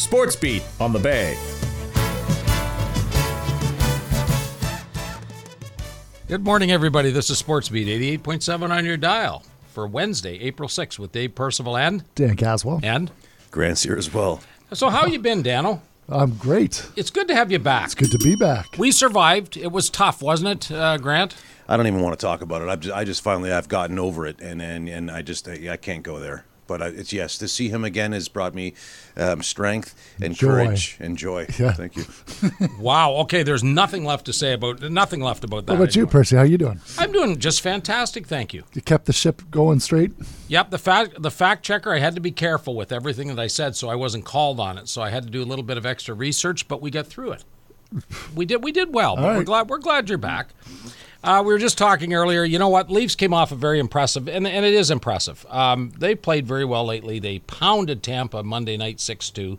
Sports Beat on the Bay. Good morning, everybody. This is Sports Beat 88.7 on your dial for Wednesday, April 6th with Dave Percival and Dan Caswell. and. Grant's here as well. So how you been, Dano? I'm great. It's good to have you back. It's good to be back. We survived. It was tough, wasn't it, uh, Grant? I don't even want to talk about it. I've just, I just finally I've gotten over it, and and, and I just I, I can't go there. But I, it's yes to see him again has brought me um, strength and Joy. courage and joy. Yeah. Thank you. Wow. Okay, there's nothing left to say about nothing left about that. What about you. Percy? How are you doing? I'm doing just fantastic, thank you. You kept the ship going straight. Yep, the fact the fact checker. I had to be careful with everything that I said, so I wasn't called on it. So I had to do a little bit of extra research, but we got through it. We did we did well. But we're glad we're glad you're back. Uh, we were just talking earlier. You know what? Leafs came off a very impressive, and, and it is impressive. Um, they played very well lately. They pounded Tampa Monday night six two.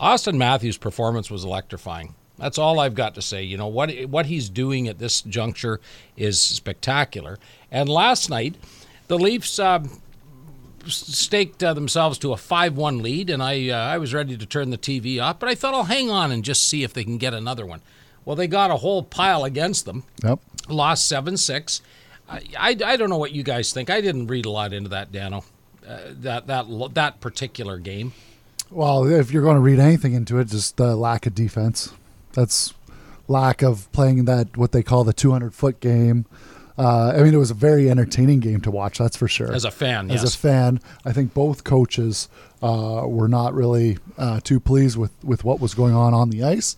Auston Matthews' performance was electrifying. That's all I've got to say. You know what what he's doing at this juncture is spectacular. And last night, the Leafs. Um, staked uh, themselves to a 5-1 lead and I uh, I was ready to turn the TV off but I thought I'll hang on and just see if they can get another one. Well, they got a whole pile against them. Yep. Lost 7-6. I, I, I don't know what you guys think. I didn't read a lot into that, Dano. Uh, that that that particular game. Well, if you're going to read anything into it, just the lack of defense. That's lack of playing that what they call the 200 foot game. Uh, I mean, it was a very entertaining game to watch. That's for sure. As a fan, as yes. a fan, I think both coaches uh, were not really uh, too pleased with, with what was going on on the ice,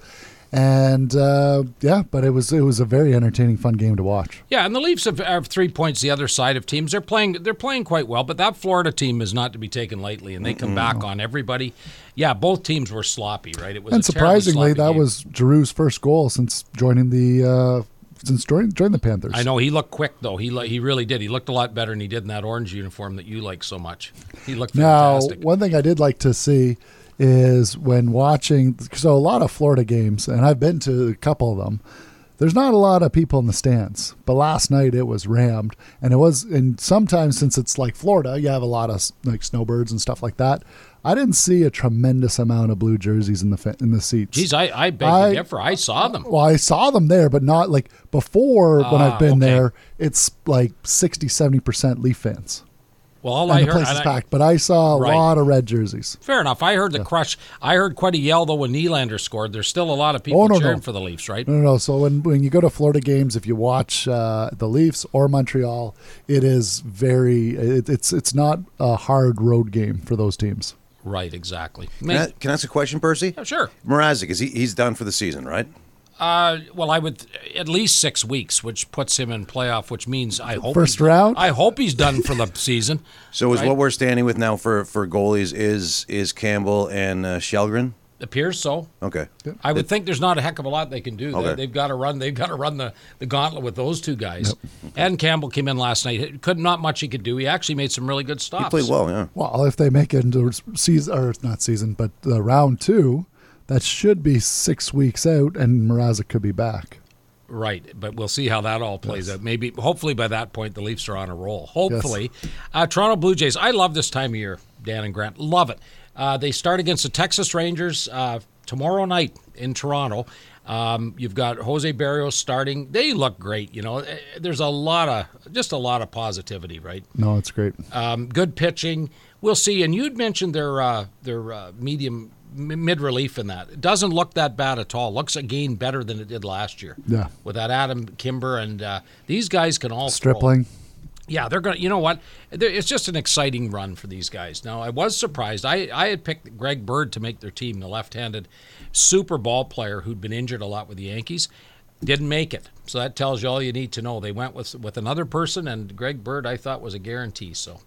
and uh, yeah, but it was it was a very entertaining, fun game to watch. Yeah, and the Leafs have, have three points the other side of teams. They're playing they're playing quite well, but that Florida team is not to be taken lightly, and they come back on everybody. Yeah, both teams were sloppy, right? It was And surprisingly, that game. was Giroux's first goal since joining the uh, since joining, joining the Panthers. I know he looked quick though. He he really did. He looked a lot better than he did in that orange uniform that you like so much. He looked Now, fantastic. one thing I did like to see is when watching, so a lot of Florida games, and I've been to a couple of them. There's not a lot of people in the stands, but last night it was rammed, and it was. And sometimes since it's like Florida, you have a lot of like snowbirds and stuff like that. I didn't see a tremendous amount of blue jerseys in the in the seats. Jeez, I, I beg I- to differ. I saw them. Well, I saw them there, but not like before when Ah, I've been okay. there. It's like 60, 70% Leaf fans. Well, all And I the heard. place is I- packed, but I saw a Right. lot of red jerseys. fair enough. I heard the crush. I heard quite a yell though when Nylander scored. There's still a lot of people Oh, no, cheering no. for the Leafs, right? No, no, no. So when, when you go to Florida games, if you watch uh, the Leafs or Montreal, it is very. It, it's it's not a hard road game for those teams. Right, exactly. Can I, can I ask a question, Percy? Yeah, sure. Mrazek is he, he's done for the season, right? Uh, well, I would at least six weeks, which puts him in playoff, which means I hope First he's- round? I hope he's done for the season. So is Right. what we're standing with now for for goalies is is Campbell and uh, Kallgren? Appears so. Okay. I would think there's not a heck of a lot they can do. They, Okay. they've got to run. They've got to run the, the gauntlet with those two guys. And Campbell came in last night. Could not much he could do. He actually made some really good stops. He played well, yeah. Well, if they make it into season or not season, but uh, round two, that should be six weeks out, and Mrazek could be back. Right, but we'll see how that all plays out. Maybe, hopefully, by that point, the Leafs are on a roll. Hopefully, uh, Toronto Blue Jays. I love this time of year, Dan and Grant. Love it. Uh, they start against the Texas Rangers uh, tomorrow night in Toronto. Um, you've got Jose Berrios starting. They look great. You know, Eh, there's a lot of just a lot of positivity, right? No, it's great. Um, good pitching. We'll see. And you'd mentioned their uh, their uh, medium mid relief in that. It doesn't look that bad at all. Looks again better than it did last year. Yeah. With that Adam Cimber and uh, these guys can all throw. Yeah, they're going to, you know what? It's just an exciting run for these guys. Now, I was surprised. I, I had picked Greg Bird to make their team, the left handed super ball player who'd been injured a lot with the Yankees. Didn't make it. So that tells you all you need to know. They went with with another person, and Greg Bird, I thought, was a guarantee. So,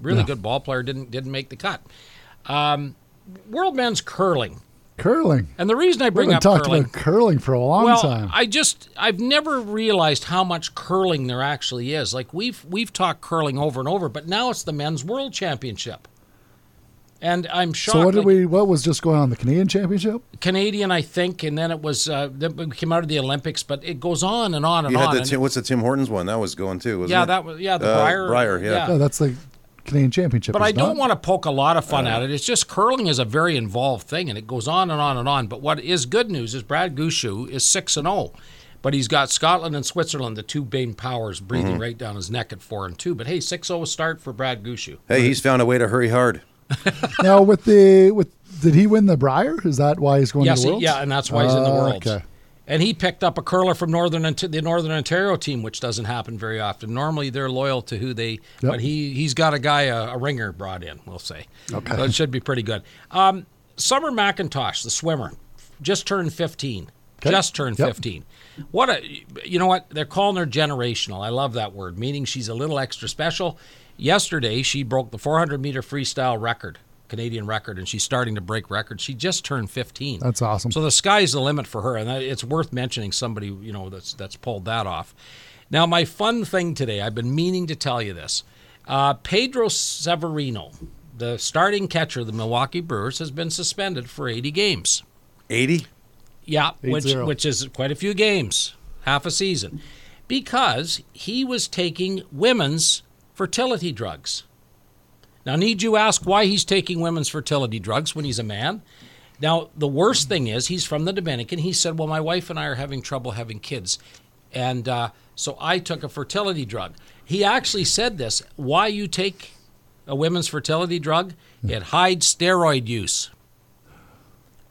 really Yeah. good ball player, didn't didn't make the cut. Um, world men's curling. Curling. And the reason I We've bring been up talking curling, about curling for a long well, time. I just I've never realized how much curling there actually is. Like we've we've talked curling over and over, but now it's the men's world championship. And I'm shocked. so what did like, we? What was just going on? The Canadian Championship? Canadian, I think, and then it was uh, then we came out of the Olympics, but it goes on and on and You on. had the and- Tim, what's the Tim Hortons one? That was going too. Wasn't yeah, it? that was yeah the Uh, Brier. Brier, yeah. Yeah, that's the Canadian Championship. But he's I don't want to poke a lot of fun at it. It's just curling is a very involved thing, and it goes on and on and on. But what is good news is Brad Gushue is six and zero, but he's got Scotland and Switzerland, the two main powers, breathing Mm-hmm. right down his neck at four and two. But hey, 6-0 start for Brad Gushue. Hey, he's found a way to hurry hard. now with the with did he win the Brier? Is that why he's going Yes, to the he- yeah, and that's why he's in the Ah, Worlds. Okay. And he picked up a curler from Northern the Northern Ontario team, which doesn't happen very often. Normally, they're loyal to who they. Yep. But he he's got a guy a, a ringer brought in. We'll say. Okay. So it should be pretty good. Um, Summer McIntosh, the swimmer, just turned 15. Okay. Just turned Yep. 15. What a you know what they're calling her generational. I love that word, meaning she's a little extra special. Yesterday, she broke the 400 meter freestyle record, Canadian record, and she's starting to break records. She just turned 15. That's awesome. So the sky's the limit for her, and it's worth mentioning somebody you know that's that's pulled that off. Now, my fun thing today, I've been meaning to tell you this. Uh, Pedro Severino, the starting catcher of the Milwaukee Brewers, has been suspended for 80 games. 80? Yeah, which 8-0. which is quite a few games, half a season, because he was taking women's fertility drugs. Now, need you ask why he's taking women's fertility drugs when he's a man? Now, the worst thing is he's from the Dominican. He said, "Well, my wife and I are having trouble having kids, and uh, so I took a fertility drug." He actually said this: "Why you take a women's fertility drug? It hides steroid use."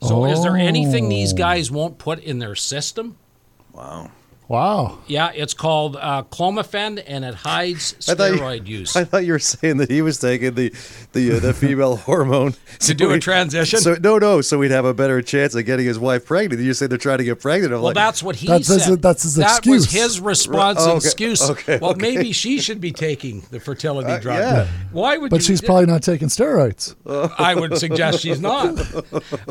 So, is there anything these Oh. guys won't put in their system? Wow. Wow. Yeah, it's called uh, clomiphene, and it hides I you- steroid use. I thought you were saying that he was taking the the uh, the female hormone To do a transition? So no, no, so we'd have a better chance of getting his wife pregnant. You say they're trying to get pregnant. I'm Well, like, that's what he That's his- said. that's his that was excuse. his response and okay, excuse. okay, well, okay. maybe she should be taking the fertility Uh, drug. yeah. Why would But she's probably not taking steroids. I would suggest she's not.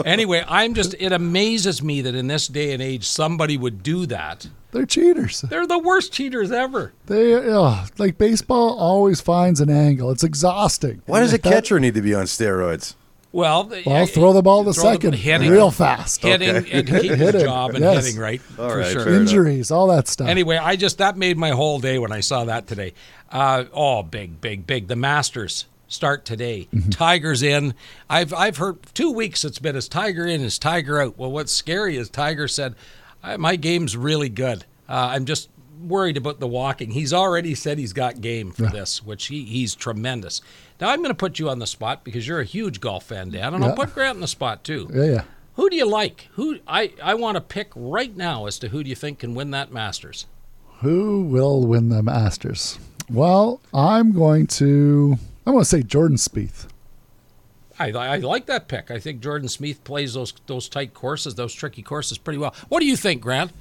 Anyway, I'm just. It amazes me that in this day and age, somebody would do that. They're cheaters. They're the worst cheaters ever. They ugh, like baseball always finds an angle. It's exhausting. why does a That- catcher need to be on steroids? Well, Well, I'll throw the ball to throw the- second hitting, real fast. hitting, and keep his Hitting, job and yes. hitting right All for right, sure. fair enough. Injuries, all that stuff. Anyway, I just that made my whole day when I saw that today. Uh, oh, big, big, big. The Masters start today. Mm-hmm. Tiger's in. I've I've heard two weeks it's been as Tiger in, as Tiger out. Well, what's scary is Tiger said, I, "My game's really good. Uh, I'm just." Worried about the walking. He's already said he's got game for this, which he, he's tremendous. Now I'm going to put you on the spot because you're a huge golf fan, Dan, and I'll put Grant on the spot too. yeah, yeah. Who do you like? Who I, I want to pick right now as to who do you think can win that Masters? Who will win the Masters? Well, I'm going to. I'm going to say Jordan Spieth. I, I like that pick. I think Jordan Smith plays those those tight courses, those tricky courses pretty well. What do you think, Grant?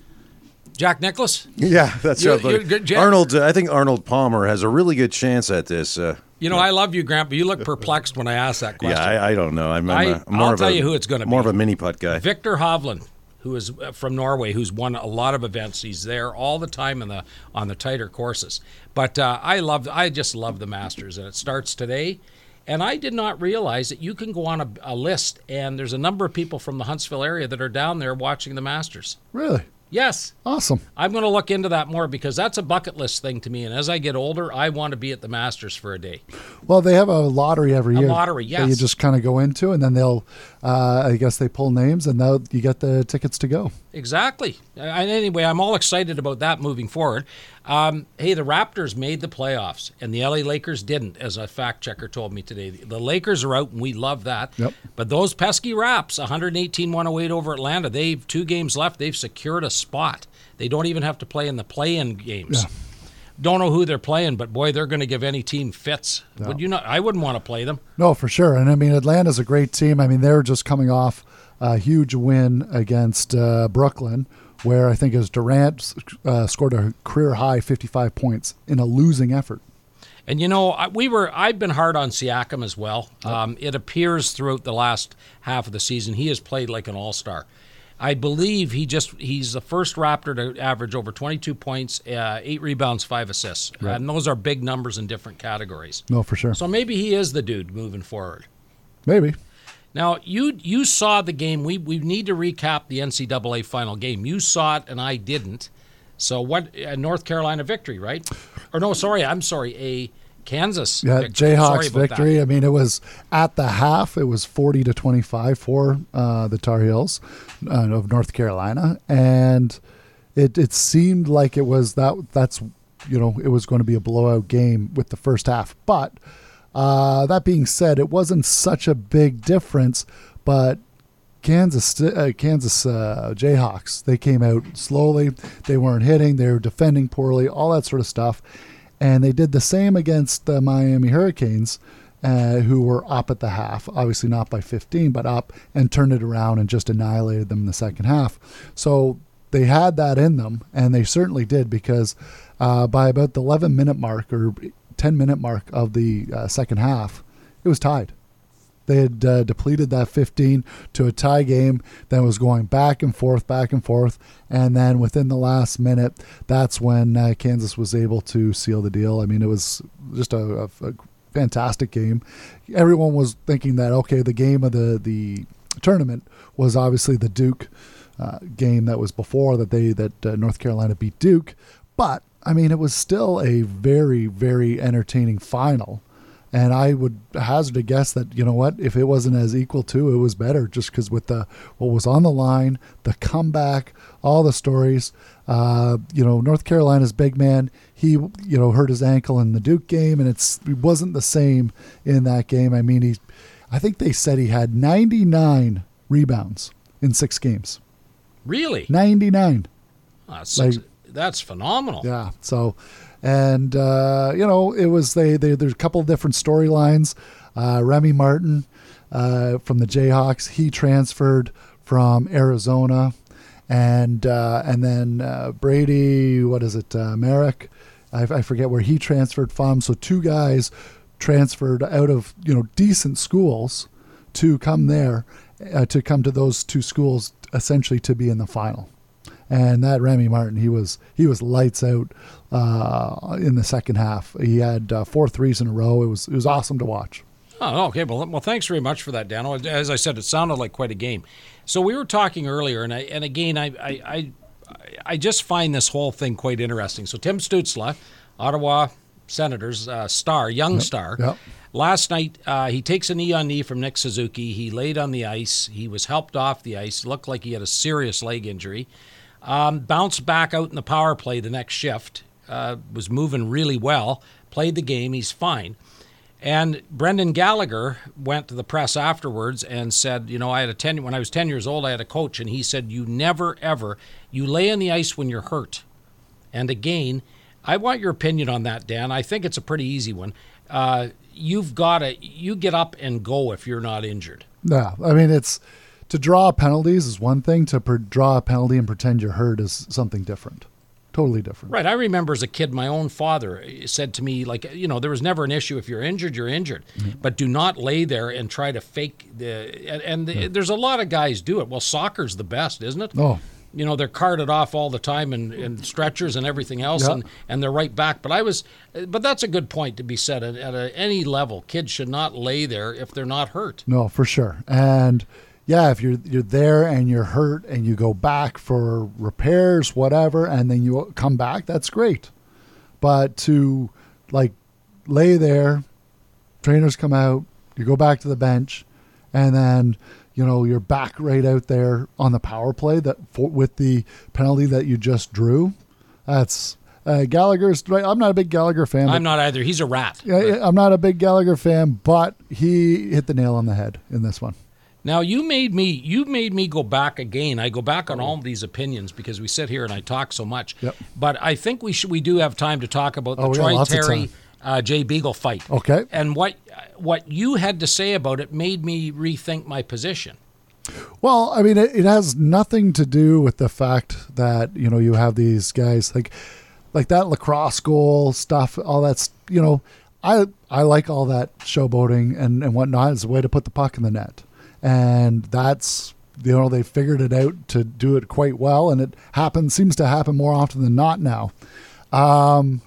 Jack Nicklaus? Yeah, that's You- right. Arnold, uh, I think Arnold Palmer has a really good chance at this. Uh, You know, I love you, Grant, but you look perplexed when I ask that question. yeah, I, I don't know. I'm, I'm, I- a- I'm more I'll of tell a, you who it's gonna more of a mini putt guy. Viktor Hovland, who is uh, from Norway, who's won a lot of events. He's there all the time in the on the tighter courses. But uh, I love, I just love the Masters, and it starts today. And I did not realize that you can go on a, a list, and there's a number of people from the Huntsville area that are down there watching the Masters. Really Yes, awesome. I'm going to look into that more because that's a bucket list thing to me. And as I get older, I want to be at the Masters for a day. Well, they have a lottery every A year. lottery, That you just kind of go into, and then they'll. Uh, I guess they pull names, and you get the tickets to go. Exactly. And anyway, I'm all excited about that moving forward. Um, hey, the Raptors made the playoffs, and the LA Lakers didn't, as a fact checker told me today. The Lakers are out, and we love that. Yep. But those pesky Raps, 118 108 over Atlanta, they've two games left. They've secured a spot. They don't even have to play in the play in games. Yeah. Don't know who they're playing, but boy, they're going to give any team fits. Would you not? I wouldn't want to play them. No, for sure. And I mean, Atlanta's a great team. I mean, they're just coming off a huge win against uh, Brooklyn, where I think it was Durant uh, scored a career high 55 points in a losing effort. And you know, we were I've been hard on Siakam as well. Um, it appears throughout the last half of the season he has played like an all-star. I believe he just he's the first Raptor to average over 22 points, uh, 8 rebounds, 5 assists. And those are big numbers in different categories. No, for sure. So maybe he is the dude moving forward. Maybe. Now you you saw the game. We we need to recap the NCAA final game. You saw it and I didn't. So what? A North Carolina victory, right? Or no, sorry, I'm sorry. A Kansas. Yeah, vic- sorry Jayhawks about that. victory. I mean, it was at the half. It was forty to twenty-five for uh, the Tar Heels uh, of North Carolina, and it it seemed like it was that. That's you know it was going to be a blowout game with the first half. But uh, that being said, it wasn't such a big difference. But Kansas, uh, Kansas uh, Jayhawks. They came out slowly. They weren't hitting. They were defending poorly. All that sort of stuff, and they did the same against the Miami Hurricanes, uh, who were up at the half. Obviously not by 15, but up and turned it around and just annihilated them in the second half. So they had that in them, and they certainly did because uh, by about the 11 minute mark or 10 minute mark of the uh, second half, it was tied. They had uh, depleted that 15 to a tie game, then was going back and forth, back and forth. And then within the last minute, that's when uh, Kansas was able to seal the deal. I mean, it was just a, a, a fantastic game. Everyone was thinking that, okay, the game of the, the tournament was obviously the Duke uh, game that was before that they that uh, North Carolina beat Duke. But, I mean, it was still a very, very entertaining final. And I would hazard a guess that you know what, if it wasn't as equal to, it was better, just because with the what was on the line, the comeback, all the stories. Uh, you know, North Carolina's big man, he you know hurt his ankle in the Duke game, and it's it wasn't the same in that game. I mean, he, I think they said he had 99 rebounds in six games. Really? 99. That's, Like- that's phenomenal. Yeah. So, and uh, you know, it was they. they there's a couple of different storylines. Uh, Remy Martin uh, from the Jayhawks, he transferred from Arizona, and uh, and then uh, Brady, what is it, uh, Merrick? I, I forget where he transferred from. So two guys transferred out of you know decent schools to come there, uh, to come to those two schools essentially to be in the final and that Remy Martin, he was he was lights out uh, in the second half. He had uh, four threes in a row. It was it was awesome to watch. Oh, okay. Well, well, thanks very much for that, Dano. As I said, it sounded like quite a game. So we were talking earlier, and I, and again, I, I, I, I just find this whole thing quite interesting. So Tim Stutzle, Ottawa Senators uh, star, young star. yep. Last night, uh, he takes a knee on knee from Nick Suzuki. He laid on the ice. He was helped off the ice. Looked like he had a serious leg injury. Um, bounced back out in the power play the next shift. Uh, was moving really well. Played the game. He's fine. And Brendan Gallagher went to the press afterwards and said, you know, I had a ten when I was ten years old, I had a coach, and he said, you never ever you lay on the ice when you're hurt. And again, I want your opinion on that, Dan. I think it's a pretty easy one. Uh, you've got to you get up and go if you're not injured. Yeah, I mean it's to draw penalties is one thing. To per- draw a penalty and pretend you're hurt is something different, totally different. Right. I remember as a kid, my own father said to me, like, you know, there was never an issue. If you're injured, you're injured, mm-hmm. but do not lay there and try to fake the. And, and the, mm. there's a lot of guys do it. Well, soccer's the best, isn't it? Oh, You know, they're carted off all the time and, and stretchers and everything else, Yeah. and, and they're right back. But I was, but that's a good point to be said. At, at a, any level, kids should not lay there if they're not hurt. No, for sure. And yeah, if you're you're there and you're hurt and you go back for repairs, whatever, and then you come back, that's great. But to like lay there, trainers come out, you go back to the bench, and then you know you're back right out there on the power play that for, with the penalty that you just drew. That's uh, Gallagher's. Right, I'm not a big Gallagher fan. I'm not either. He's a rat. yeah, I'm not a big Gallagher fan, but he hit the nail on the head in this one. Now you made me you made me go back again. I go back on all these opinions because we sit here and I talk so much. Yep. But I think we should we do have time to talk about the Oh, Troy Terry uh, Jay Beagle fight. Okay. And what what you had to say about it made me rethink my position. Well, I mean, it, it has nothing to do with the fact that you know you have these guys like like that lacrosse goal stuff, all that's you know, I I like all that showboating and and whatnot. It's a way to put the puck in the net, and that's you know they figured it out to do it quite well, and it happens seems to happen more often than not now. Um,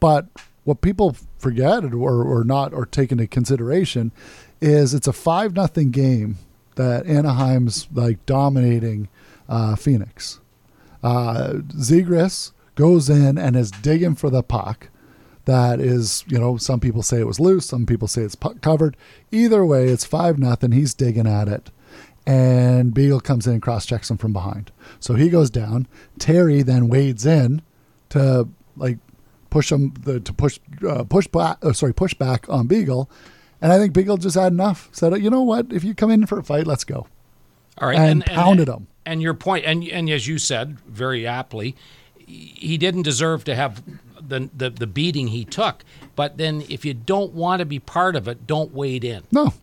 but what people forget or, or not or take into consideration is it's a five nothing game that Anaheim's like dominating uh, Phoenix. Uh, Zegras goes in and is digging for the puck. That is, you know, some people say it was loose, some people say it's covered. Either way, it's five nothing. He's digging at it, and Beagle comes in and cross checks him from behind. So he goes down. Terry then wades in to like push him the, to push uh, push back. Uh, sorry, push back on Beagle, and I think Beagle just had enough. Said, you know what? If you come in for a fight, let's go. All right, and, pounded him. And your point, and and as you said very aptly, he didn't deserve to have the, the the beating he took. But then, if you don't want to be part of it, don't wade in. No,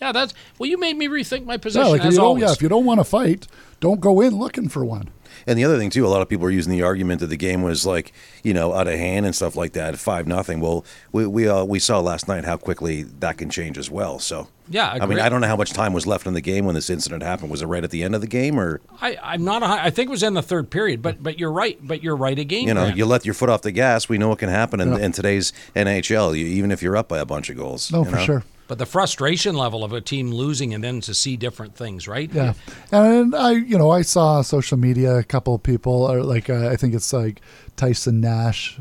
Yeah, that's well. You made me rethink my position. yeah, like if as you don't, always. yeah, if you don't want to fight, don't go in looking for one. And the other thing too, a lot of people are using the argument that the game was like, you know, out of hand and stuff like that, five nothing. Well, we we uh, we saw last night how quickly that can change as well. So Yeah, I mean. I don't know how much time was left in the game when this incident happened. Was it right at the end of the game, or I, I'm not. A, hun- I think it was in the third period. But but you're right. But you're right again. you know, Grant. you let your foot off the gas? We know what can happen in, Yeah. in today's NHL, you, even if you're up by a bunch of goals. No, you for know? sure. But the frustration level of a team losing and then to see different things, right? Yeah, and I, you know, I saw social media a couple of people, or like uh, I think it's like Tyson Nash,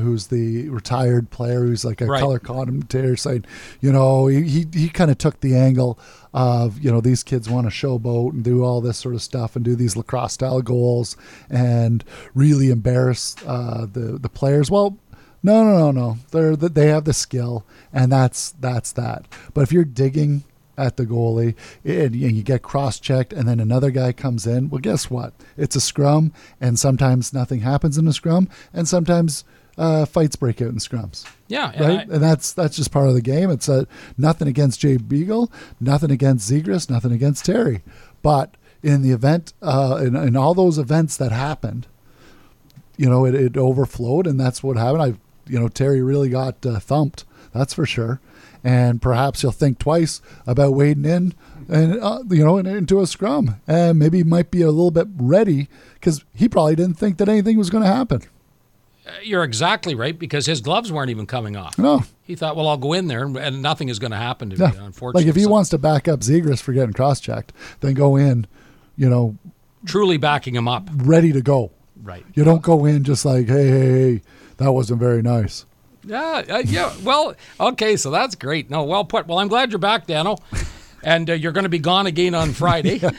who's the retired player, who's like a Right. color commentator, saying, you know, he he, he kind of took the angle of you know these kids want to showboat and do all this sort of stuff and do these lacrosse style goals and really embarrass uh, the the players. Well. No, no, no, no. They're they have the skill, and that's that's that. But if you're digging at the goalie and you you get cross checked and then another guy comes in well guess what it's a scrum and sometimes nothing happens in a scrum and sometimes uh, fights break out in scrums Yeah. and right I- and that's that's just part of the game it's a, nothing against jay beagle nothing against zegras nothing against terry but in the event uh, in, in all those events that happened you know it, it overflowed and that's what happened i you know terry really got uh, thumped that's for sure and perhaps he'll think twice about wading in and uh, you know into a scrum and maybe he might be a little bit ready because he probably didn't think that anything was going to happen you're exactly right because his gloves weren't even coming off. no He thought, well, I'll go in there and, and nothing is going to happen to yeah. me. Unfortunately, like if he So wants to back up Zegras for getting cross-checked then go in you know truly backing him up, ready to go right? you don't go in just like hey hey hey that wasn't very nice Yeah, uh, yeah. Well, okay, so that's great. No, well put. Well, I'm glad you're back, Dano, and uh, you're going to be gone again on Friday.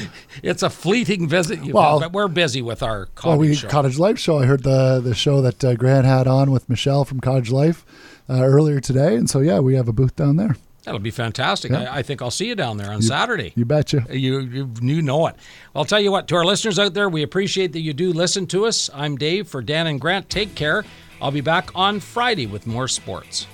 it's a fleeting visit, you Well- but we're busy with our cottage Well, we show. Cottage Life show. I heard the the show that uh, Grant had on with Michelle from Cottage Life uh, earlier today, and so yeah, we have a booth down there. That'll be fantastic. Yeah. I, I think I'll see you down there on Saturday. You betcha. You, you you know it. Well, I'll tell you what, to our listeners out there, we appreciate that you do listen to us. I'm Dave for Dan and Grant. Take care. I'll be back on Friday with more sports.